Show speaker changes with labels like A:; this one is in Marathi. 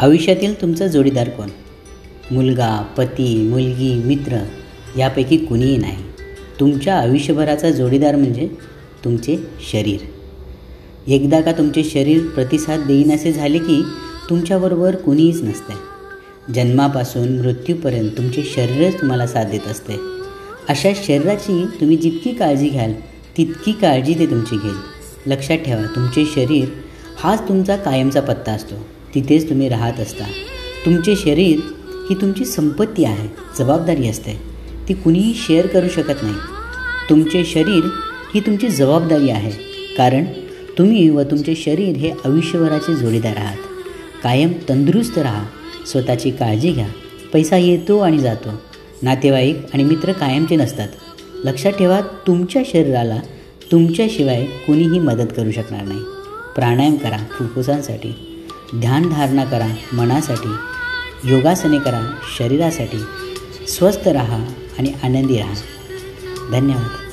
A: आयुष्यातील तुमचा जोडीदार कोण? मुलगा पती मुलगी मित्र यापैकी कुणीही नाही. तुमच्या आयुष्यभराचा जोडीदार म्हणजे तुमचे शरीर. एकदा का तुमचे शरीर प्रतिसाद देईन असे झाले की तुमच्याबरोबर कुणीच नसते. जन्मापासून मृत्यूपर्यंत तुमचे शरीरच तुम्हाला साथ देत असते. अशा शरीराची तुम्ही जितकी काळजी घ्याल तितकी काळजी ते तुमची घेईल. लक्षात ठेवा तुमचे शरीर हाच तुमचा कायमचा पत्ता असतो. तिथेच तुम्ही राहत असता. तुमचे शरीर ही तुमची संपत्ती आहे जबाबदारी असते. ती कुणीही शेअर करू शकत नाही. तुमचे शरीर ही तुमची जबाबदारी आहे कारण तुम्ही व तुमचे शरीर हे आयुष्यभराचे जोडीदार आहात. कायम तंदुरुस्त राहा स्वतःची काळजी घ्या पैसा येतो आणि जातो. नातेवाईक आणि मित्र कायमचे नसतात. लक्षात ठेवा तुमच्या शरीराला तुमच्याशिवाय कुणीही मदत करू शकणार नाही. प्राणायाम करा फुफ्फुसांसाठी. ध्यानधारणा करा मनासाठी योगासने करा शरीरासाठी. स्वस्थ रहा आणि आनंदी रहा. धन्यवाद.